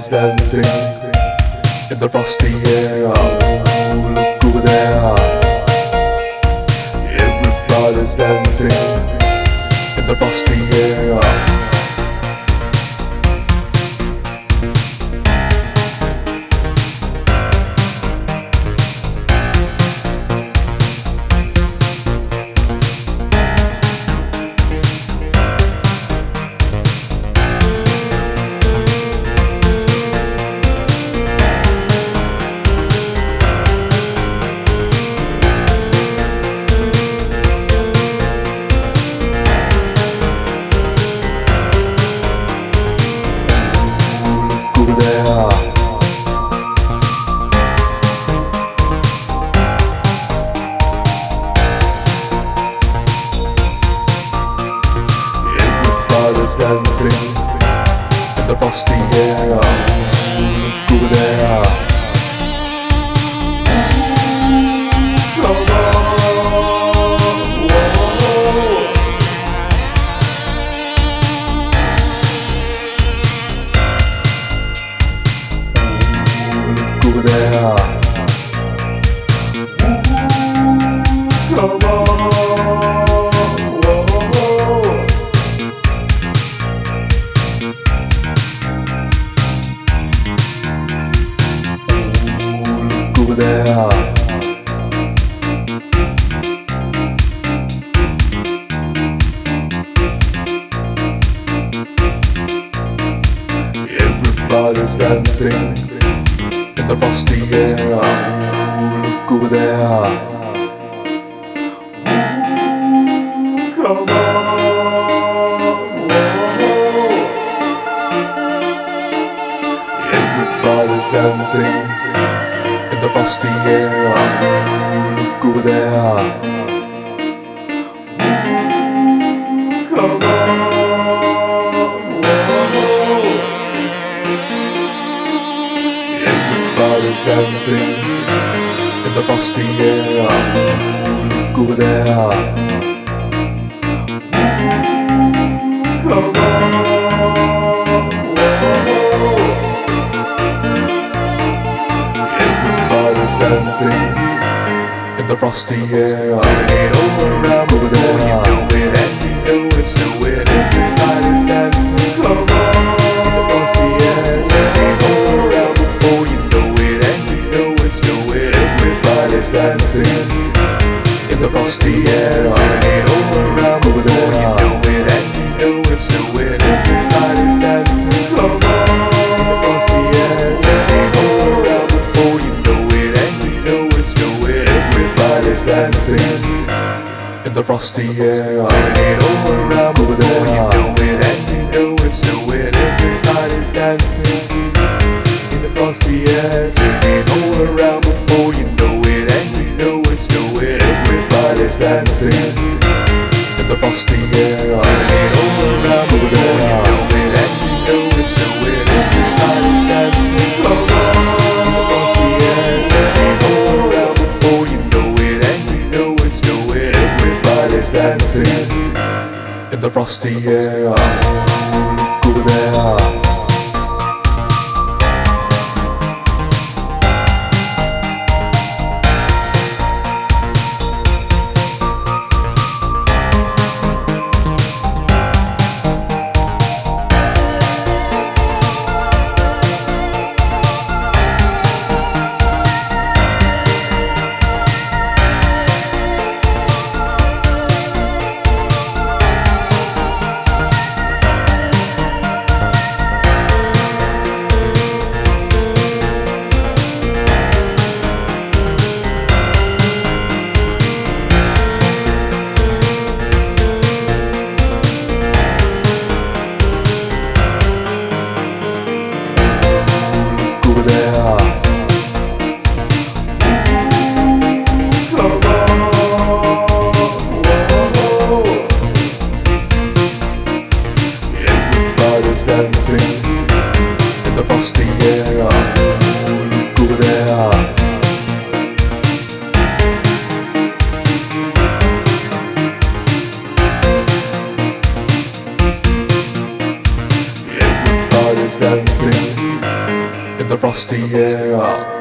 Everybody's dancing in the frosty air. Oh, look over there. Everybody's dancing in the frosty air. Oh. The frosty air. Look over there. Everybody's dancing in the frosty air. Look over there. Come on. Everybody's dancing in the frosty air. Look over there. Come on. Everybody's dancing in the frosty air. Look over there. Come on. Everybody's dancing in the frosty air. Turn it over around over there. You know it and you know it's nowhere. Everybody's dancing. Come on. In the frosty air. Turn it over around before you know it and you know it's nowhere. Everybody's dancing in the frosty air. Everybody's dancing in the frosty air. Turn it over around over there. You know it and you know it's nowhere. Everybody's dancing in the frosty air. Turn it all around before you know it, and you know it's nowhere. Everybody's dancing in the frosty air. Turn it all around over there. You know it, the frosty air. dancing in the frosty air.